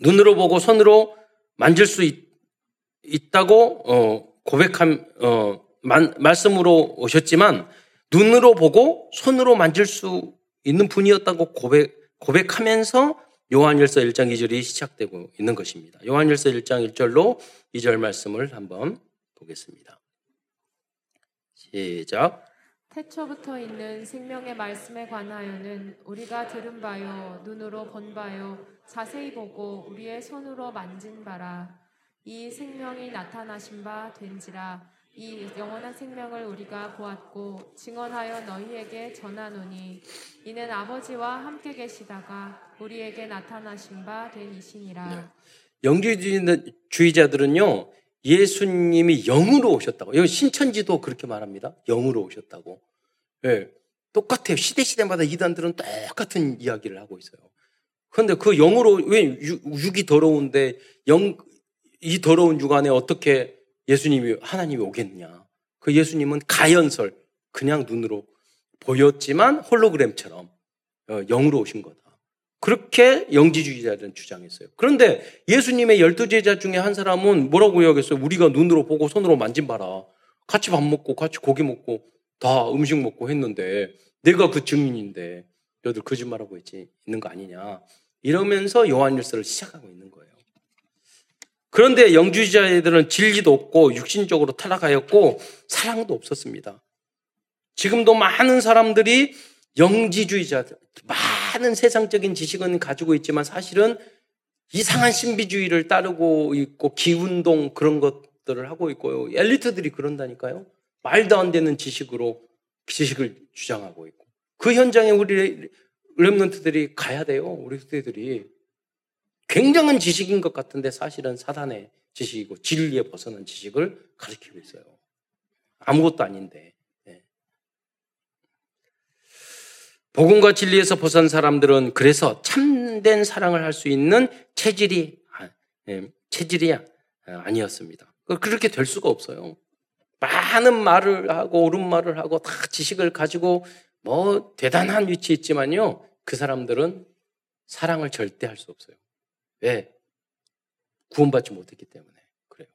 눈으로 보고 손으로 만질 수 있, 다고 어, 고백함 어, 만, 말씀으로 오셨지만 눈으로 보고 손으로 만질 수 있는 분이었다고 고백 고백하면서 요한일서 1장 2절이 시작되고 있는 것입니다. 요한일서 1장 1절로 2절 말씀을 한번 보겠습니다. 시작. 태초부터 있는 생명의 말씀에 관하여는 우리가 들은 바요, 눈으로 본 바요, 자세히 보고 우리의 손으로 만진 바라. 이 생명이 나타나신 바 된지라. 이 영원한 생명을 우리가 보았고 증언하여 너희에게 전하노니 이는 아버지와 함께 계시다가 우리에게 나타나신 바 된 이신이라. 네. 영주주의자들은요 예수님이 영으로 오셨다고. 여기 신천지도 그렇게 말합니다. 영으로 오셨다고. 예. 똑같아요. 시대 시대마다 이단들은 똑같은 이야기를 하고 있어요. 그런데 그 영으로, 왜 육 이 더러운데 영, 이 더러운 육 안에 어떻게 예수님이, 하나님이 오겠냐. 그 예수님은 가연설, 그냥 눈으로 보였지만 홀로그램처럼 어, 영으로 오신 거다. 그렇게 영지주의자들은 주장했어요. 그런데 예수님의 열두 제자 중에 한 사람은 뭐라고 이야기했어요? 우리가 눈으로 보고 손으로 만진 바라. 같이 밥 먹고 같이 고기 먹고 다 음식 먹고 했는데 내가 그 증인인데 너희들 거짓말하고 있지 있는 거 아니냐. 이러면서 요한일서를 시작하고 있는 거예요. 그런데 영주의자들은 진리도 없고 육신적으로 타락하였고 사랑도 없었습니다. 지금도 많은 사람들이 영지주의자들, 많은 세상적인 지식은 가지고 있지만 사실은 이상한 신비주의를 따르고 있고 기운동 그런 것들을 하고 있고요. 엘리트들이 그런다니까요. 말도 안 되는 지식으로 지식을 주장하고 있고 그 현장에 우리 렘런트들이 가야 돼요. 우리 후대들이 굉장한 지식인 것 같은데 사실은 사단의 지식이고 진리에 벗어난 지식을 가르치고 있어요. 아무것도 아닌데. 복음과 진리에서 벗어난 사람들은 그래서 참된 사랑을 할 수 있는 체질이 아, 예, 체질이 아, 아니었습니다. 그렇게 될 수가 없어요. 많은 말을 하고 옳은 말을 하고 다 지식을 가지고 뭐 대단한 위치에 있지만요. 그 사람들은 사랑을 절대 할 수 없어요. 왜? 구원받지 못했기 때문에 그래요.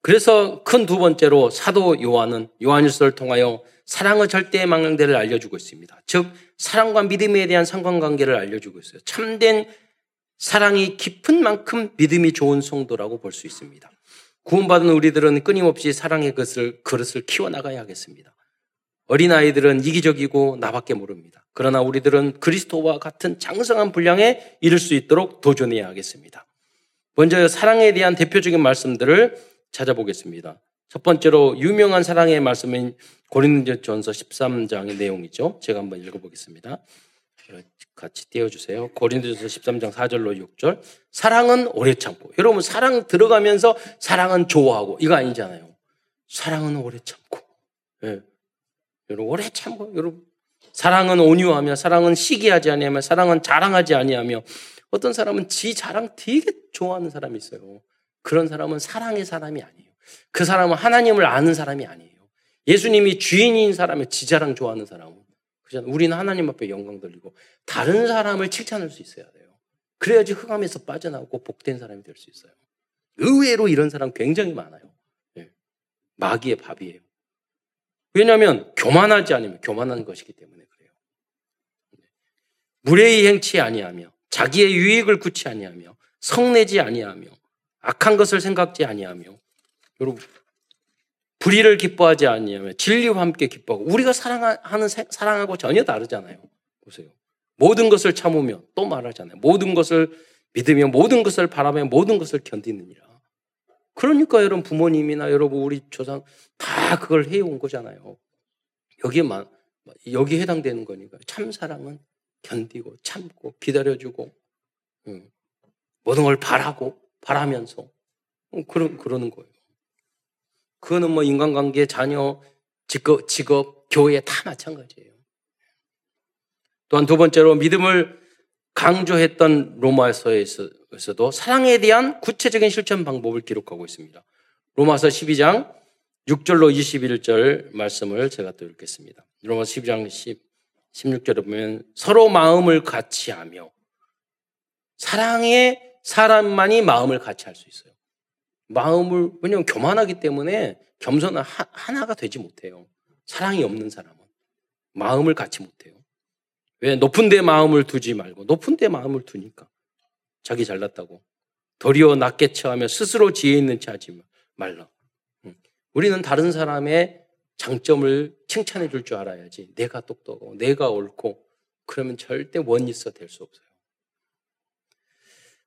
그래서 큰 두 번째로 사도 요한은 요한일서를 통하여 사랑의 절대의 망령대를 알려주고 있습니다. 즉 사랑과 믿음에 대한 상관관계를 알려주고 있어요. 참된 사랑이 깊은 만큼 믿음이 좋은 성도라고 볼 수 있습니다. 구원받은 우리들은 끊임없이 사랑의 것을, 그릇을 키워나가야 하겠습니다. 어린아이들은 이기적이고 나밖에 모릅니다. 그러나 우리들은 그리스도와 같은 장성한 분량에 이를 수 있도록 도전해야 하겠습니다. 먼저 사랑에 대한 대표적인 말씀들을 찾아보겠습니다. 첫 번째로 유명한 사랑의 말씀인 고린도전서 13장의 내용이죠. 제가 한번 읽어보겠습니다. 같이 띄워주세요. 고린도전서 13장 4절로 6절. 사랑은 오래 참고. 여러분 사랑 들어가면서 사랑은 좋아하고 이거 아니잖아요. 사랑은 오래 참고. 예. 여러분 오래 참고. 여러분 사랑은 온유하며 사랑은 시기하지 아니하며 사랑은 자랑하지 아니하며 어떤 사람은 지 자랑 되게 좋아하는 사람이 있어요. 그런 사람은 사랑의 사람이 아니에요. 그 사람은 하나님을 아는 사람이 아니에요. 예수님이 주인인 사람의 지자랑 좋아하는 사람은 그잖아요. 우리는 하나님 앞에 영광 돌리고 다른 사람을 칭찬할 수 있어야 돼요. 그래야지 흑암에서 빠져나오고 복된 사람이 될 수 있어요. 의외로 이런 사람 굉장히 많아요. 네. 마귀의 밥이에요. 왜냐하면 교만하지 않으면 교만한 것이기 때문에 그래요. 네. 무례히 행치 아니하며 자기의 유익을 구치 아니하며 성내지 아니하며 악한 것을 생각지 아니하며 여러분 불의를 기뻐하지 아니하며 진리와 함께 기뻐하고 우리가 사랑하는 사랑하고 전혀 다르잖아요. 보세요. 모든 것을 참으며 또 말하잖아요. 모든 것을 믿으며 모든 것을 바라며 모든 것을 견디느니라. 그러니까 여러분 부모님이나 여러분 우리 조상 다 그걸 해온 거잖아요. 여기에만 여기 해당되는 거니까 참 사랑은 견디고 참고 기다려주고 응. 모든 걸 바라고 바라면서 그런 그러는 거예요. 그거는 뭐 인간관계, 자녀, 직업, 직업, 교회 다 마찬가지예요. 또한 두 번째로 믿음을 강조했던 로마서에서도 사랑에 대한 구체적인 실천 방법을 기록하고 있습니다. 로마서 12장 6절로 21절 말씀을 제가 또 읽겠습니다. 로마서 12장 10, 16절에 보면 서로 마음을 같이 하며 사랑의 사람만이 마음을 같이 할 수 있어요. 마음을 왜냐하면 교만하기 때문에 겸손은 하나가 되지 못해요. 사랑이 없는 사람은 마음을 갖지 못해요. 왜 높은 데 마음을 두지 말고 높은 데 마음을 두니까 자기 잘났다고 도리어 낮게 처하며 스스로 지혜 있는 체 하지 말라. 우리는 다른 사람의 장점을 칭찬해 줄 줄 알아야지. 내가 똑똑하고 내가 옳고 그러면 절대 원리서 될 수 없어요.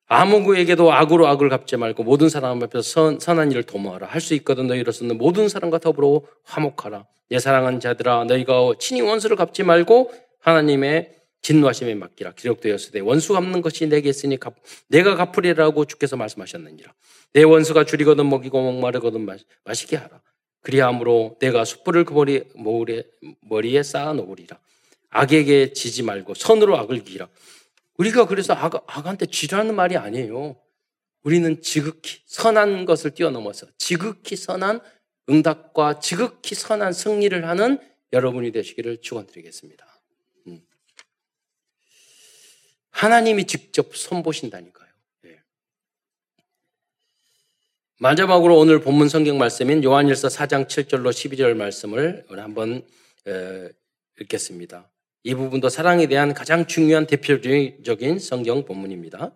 아무에게도 악으로 악을 갚지 말고 모든 사람 앞에서 선, 선한 일을 도모하라. 할 수 있거든 너희로서는 모든 사람과 더불어 화목하라. 내 사랑하는 자들아 너희가 친히 원수를 갚지 말고 하나님의 진노하심에 맡기라. 기록되었으되 원수 갚는 것이 내게 있으니 갚, 내가 갚으리라고 주께서 말씀하셨느니라. 내 원수가 줄이거든 먹이고 목마르거든 마시 게 하라. 그리함으로 내가 숯불을 그 머리, 머리에, 머리에 쌓아 놓으리라. 악에게 지지 말고 선으로 악을 기라. 우리가 그래서 악, 악한테 지라는 말이 아니에요. 우리는 지극히 선한 것을 뛰어넘어서 지극히 선한 응답과 지극히 선한 승리를 하는 여러분이 되시기를 축원드리겠습니다. 음. 하나님이 직접 손보신다니까요. 네. 마지막으로 오늘 본문 성경 말씀인 요한일서 4장 7절로 12절 말씀을 한번 읽겠습니다. 이 부분도 사랑에 대한 가장 중요한 대표적인 성경 본문입니다.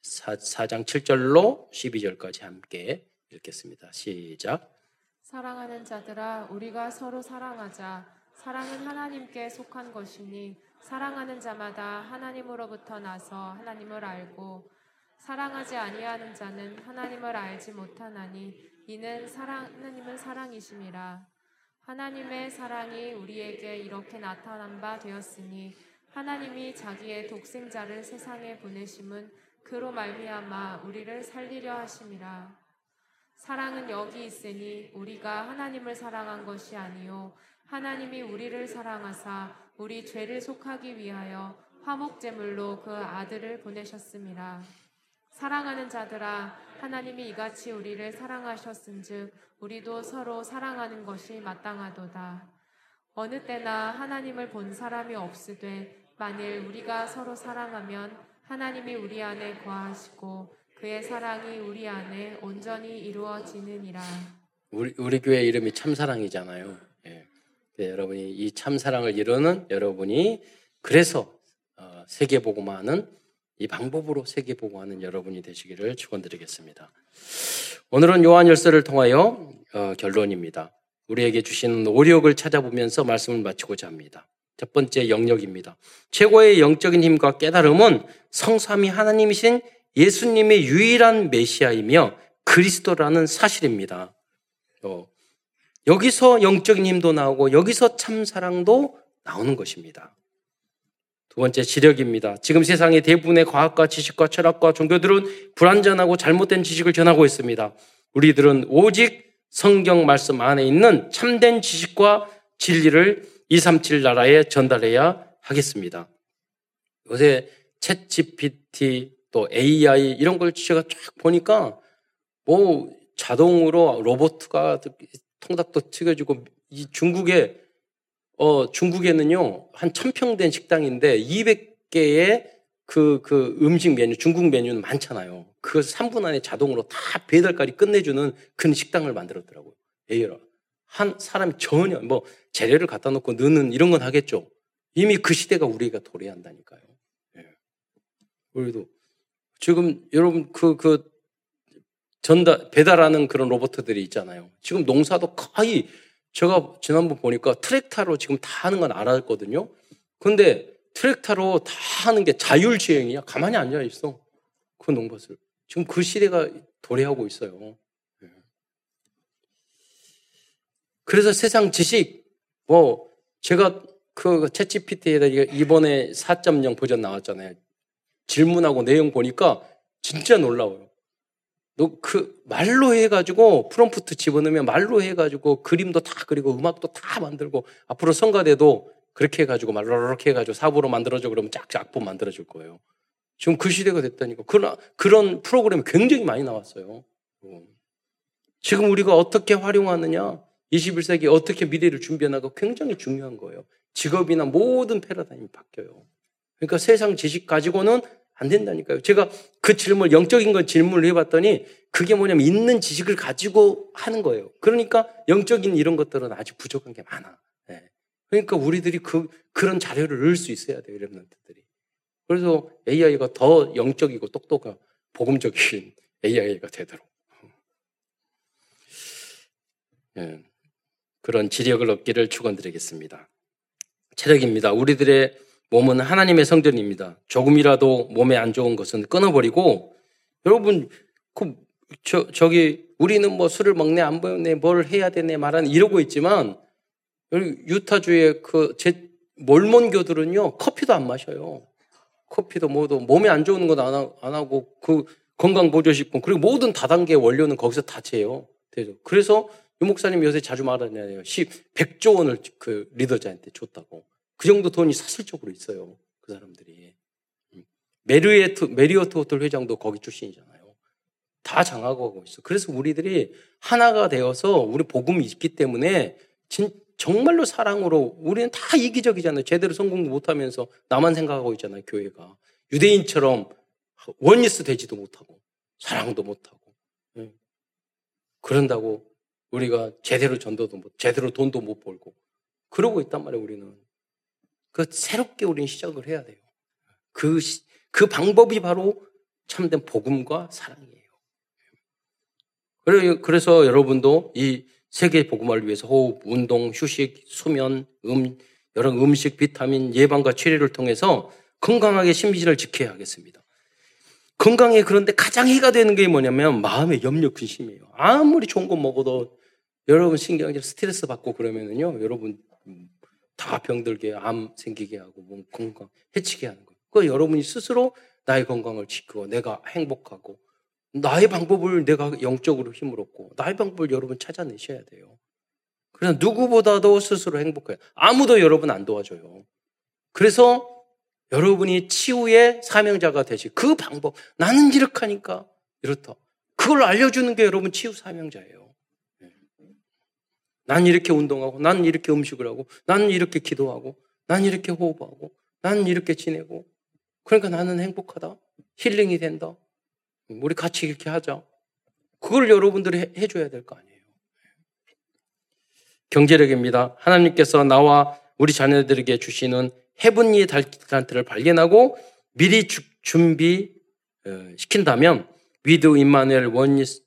4, 장 7절로 12절까지 함께 읽겠습니다. 시작. 사랑하는 자들아 우리가 서로 사랑하자. 사랑은 하나님께 속한 것이니 사랑하는 자마다 하나님으로부터 나서 하나님을 알고 사랑하지 아니하는 자는 하나님을 알지 못하나니 이는 사랑 하나님은 사랑이심이라. 하나님의 사랑이 우리에게 이렇게 나타난 바 되었으니 하나님이 자기의 독생자를 세상에 보내심은 그로 말미암아 우리를 살리려 하심이라. 사랑은 여기 있으니 우리가 하나님을 사랑한 것이 아니요 하나님이 우리를 사랑하사 우리 죄를 속하기 위하여 화목제물로 그 아들을 보내셨습니다. 사랑하는 자들아 하나님이 이같이 우리를 사랑하셨은즉 우리도 서로 사랑하는 것이 마땅하도다. 어느 때나 하나님을 본 사람이 없으되 만일 우리가 서로 사랑하면 하나님이 우리 안에 거하시고 그의 사랑이 우리 안에 온전히 이루어지느니라. 우리 우리 교회 이름이 참사랑이잖아요. 예. 네, 여러분이 이 참사랑을 이루는 여러분이 그래서 어, 세계 복음화는 이 방법으로 세계 보고하는 여러분이 되시기를 축원드리겠습니다. 오늘은 요한 열서를 통하여 어, 결론입니다. 우리에게 주시는 오력을 찾아보면서 말씀을 마치고자 합니다. 첫 번째 영역입니다. 최고의 영적인 힘과 깨달음은 성삼이 하나님이신 예수님의 유일한 메시아이며 그리스도라는 사실입니다. 어, 여기서 영적인 힘도 나오고 여기서 참 사랑도 나오는 것입니다. 두 번째 지력입니다. 지금 세상의 대부분의 과학과 지식과 철학과 종교들은 불완전하고 잘못된 지식을 전하고 있습니다. 우리들은 오직 성경 말씀 안에 있는 참된 지식과 진리를 237 나라에 전달해야 하겠습니다. 요새 챗 GPT 또 AI 이런 걸 제가 쫙 보니까 뭐 자동으로 로봇가 통닭도 튀겨주고 이 중국에 어, 중국에는요, 한 천평 된 식당인데 200개의 그, 그 음식 메뉴, 중국 메뉴는 많잖아요. 그 3분 안에 자동으로 다 배달까지 끝내주는 그런 식당을 만들었더라고요. 에이라. 한 사람이 전혀, 뭐, 재료를 갖다 놓고 넣는 이런 건 하겠죠. 이미 그 시대가 우리가 도래한다니까요. 예. 우리도. 지금 여러분 그, 그, 전달, 배달하는 그런 로봇들이 있잖아요. 지금 농사도 거의 제가 지난번 보니까 트랙타로 지금 다 하는 건 알았거든요. 근데 트랙타로 다 하는 게 자율주행이야. 가만히 앉아 있어. 그 농밭을. 지금 그 시대가 도래하고 있어요. 예. 그래서 세상 지식, 뭐, 제가 그 채찌PT에다 이번에 4.0 버전 나왔잖아요. 질문하고 내용 보니까 진짜 놀라워요. 너 그 말로 해가지고 프롬프트 집어넣으면 말로 해가지고 그림도 다 그리고 음악도 다 만들고 앞으로 성가대도 그렇게 해가지고 말로 이렇게 해가지고 사부로 만들어줘 그러면 쫙쫙 악보 만들어줄 거예요. 지금 그 시대가 됐다니까. 그런, 그런 프로그램이 굉장히 많이 나왔어요. 지금 우리가 어떻게 활용하느냐, 21세기 어떻게 미래를 준비하나가 굉장히 중요한 거예요. 직업이나 모든 패러다임이 바뀌어요. 그러니까 세상 지식 가지고는 안 된다니까요. 제가 그 질문, 영적인 건 질문을 해봤더니 그게 뭐냐면 있는 지식을 가지고 하는 거예요. 그러니까 영적인 이런 것들은 아주 부족한 게 많아. 네. 그러니까 우리들이 그, 그런 자료를 넣을 수 있어야 돼요. 랩런트들이. 그래서 AI가 더 영적이고 똑똑한 복음적인 AI가 되도록. 네. 그런 지력을 얻기를 축원드리겠습니다. 체력입니다. 우리들의 몸은 하나님의 성전입니다. 조금이라도 몸에 안 좋은 것은 끊어버리고 여러분 그 저, 저기 우리는 뭐 술을 먹네 안 먹네 뭘 해야 되네 말하는 이러고 있지만 유타주의 그 제 몰몬교들은요 커피도 안 마셔요. 커피도 뭐도 몸에 안 좋은 건 안 하고 그 건강 보조식품 그리고 모든 다단계 원료는 거기서 다 재요. 그래서 유 목사님 요새 자주 말하잖아요. 10, 100조 원을 그 리더자한테 줬다고. 그 정도 돈이 사실적으로 있어요. 그 사람들이. 음. 메리어트, 메리어트 호텔 회장도 거기 출신이잖아요. 다 장악하고 있어. 그래서 우리들이 하나가 되어서 우리 복음이 있기 때문에 진, 정말로 사랑으로 우리는 다 이기적이잖아요. 제대로 성공도 못하면서 나만 생각하고 있잖아요. 교회가 유대인처럼 원리스 되지도 못하고 사랑도 못하고 예. 그런다고 우리가 제대로 전도도 못, 제대로 돈도 못 벌고 그러고 있단 말이에요. 우리는 그 새롭게 우리는 시작을 해야 돼요. 그, 그 방법이 바로 참된 복음과 사랑이에요. 그래서 여러분도 이 세계 복음화를 위해서 호흡, 운동, 휴식, 수면, 음, 여러 음식, 비타민, 예방과 치료를 통해서 건강하게 심신을 지켜야 하겠습니다. 건강에 그런데 가장 해가 되는 게 뭐냐면 마음의 염려 근심이에요. 아무리 좋은 거 먹어도 여러분 신경질 스트레스 받고 그러면은요, 여러분 다 병들게 암 생기게 하고 몸 건강 해치게 하는 거예요. 그 여러분이 스스로 나의 건강을 지키고 내가 행복하고 나의 방법을 내가 영적으로 힘을 얻고 나의 방법을 여러분 찾아내셔야 돼요. 그래서 누구보다도 스스로 행복해요. 아무도 여러분 안 도와줘요. 그래서 여러분이 치유의 사명자가 되시 그 방법 나는 이렇게 하니까 이렇다. 그걸 알려주는 게 여러분 치유 사명자예요. 네. 난 이렇게 운동하고, 난 이렇게 음식을 하고, 난 이렇게 기도하고, 난 이렇게 호흡하고, 난 이렇게 지내고. 그러니까 나는 행복하다. 힐링이 된다. 우리 같이 이렇게 하자. 그걸 여러분들이 해, 해줘야 될 거 아니에요. 경제력입니다. 하나님께서 나와 우리 자녀들에게 주시는 heavenly 달란트를 발견하고 미리 주, 준비 어, 시킨다면 with 임마누엘 oneness 어,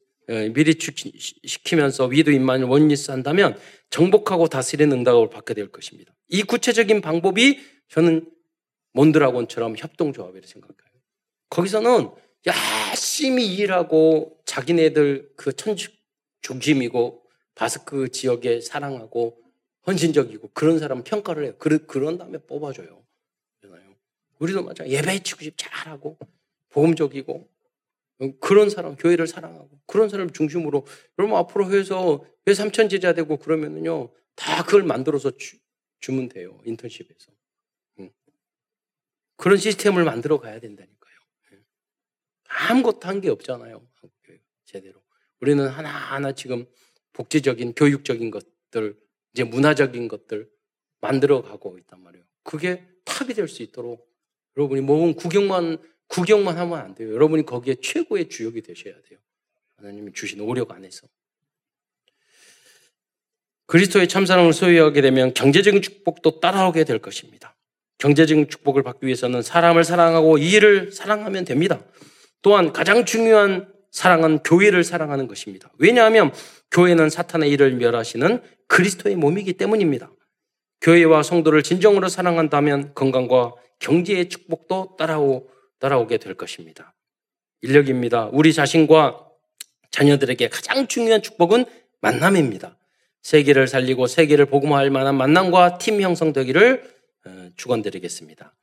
미리 시키면서 with 임마누엘 oneness 한다면 정복하고 다스리는 응답을 받게 될 것입니다. 이 구체적인 방법이 저는 몬드라곤처럼 협동조합이라고 생각해요. 거기서는 열심히 일하고 자기네들 그 천주 중심이고 바스크 지역에 사랑하고 헌신적이고 그런 사람 평가를 해요. 그런, 그런 다음에 뽑아줘요. 우리도 맞아. 예배 치고 잘하고 복음적이고 그런 사람, 교회를 사랑하고 그런 사람 중심으로 여러분 앞으로 해서 회 삼천 제자 되고 그러면은요 다 그걸 만들어서 주, 주면 돼요. 인턴십에서. 응. 그런 시스템을 만들어 가야 된다니까요. 아무것도 한 게 없잖아요. 제대로. 우리는 하나 하나 지금 복지적인 교육적인 것들 이제 문화적인 것들 만들어 가고 있단 말이에요. 그게 탑이 될 수 있도록 여러분이 몸 구경만 구경만 하면 안 돼요. 여러분이 거기에 최고의 주역이 되셔야 돼요. 하나님이 주신 오력 안에서. 그리스도의 참사랑을 소유하게 되면 경제적인 축복도 따라오게 될 것입니다. 경제적인 축복을 받기 위해서는 사람을 사랑하고 이 일을 사랑하면 됩니다. 또한 가장 중요한 사랑은 교회를 사랑하는 것입니다. 왜냐하면 교회는 사탄의 일을 멸하시는 그리스도의 몸이기 때문입니다. 교회와 성도를 진정으로 사랑한다면 건강과 경제의 축복도 따라오, 따라오게 될 것입니다. 인력입니다. 우리 자신과 자녀들에게 가장 중요한 축복은 만남입니다. 세계를 살리고 세계를 복음화할 만한 만남과 팀 형성되기를 어, 축원드리겠습니다.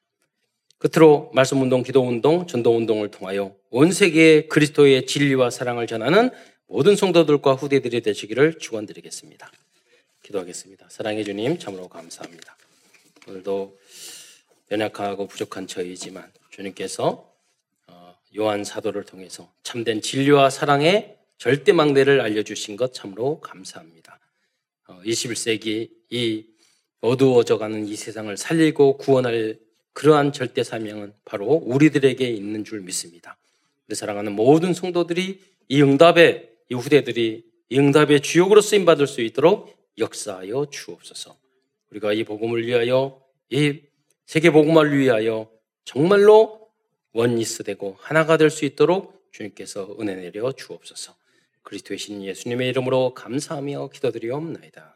끝으로 말씀 운동, 기도 운동, 전도 운동을 통하여 온 세계에 그리스도의 진리와 사랑을 전하는 모든 성도들과 후대들이 되시기를 축원드리겠습니다. 기도하겠습니다. 사랑해 주님 참으로 감사합니다. 오늘도 연약하고 부족한 저희지만 주님께서 어, 요한 사도를 통해서 참된 진리와 사랑의 절대 망대를 알려주신 것 참으로 감사합니다. 21세기 어, 이 어두워져가는 이 세상을 살리고 구원할 그러한 절대 사명은 바로 우리들에게 있는 줄 믿습니다. 우리 사랑하는 모든 성도들이 이 응답에 이 후대들이 이 응답의 주역으로 쓰임 받을 수 있도록 역사하여 주옵소서. 우리가 이 복음을 위하여 이 세계 복음을 위하여 정말로 원리스 되고 하나가 될 수 있도록 주님께서 은혜 내려 주옵소서. 그리스도의 신 예수님의 이름으로 감사하며 기도드리옵나이다.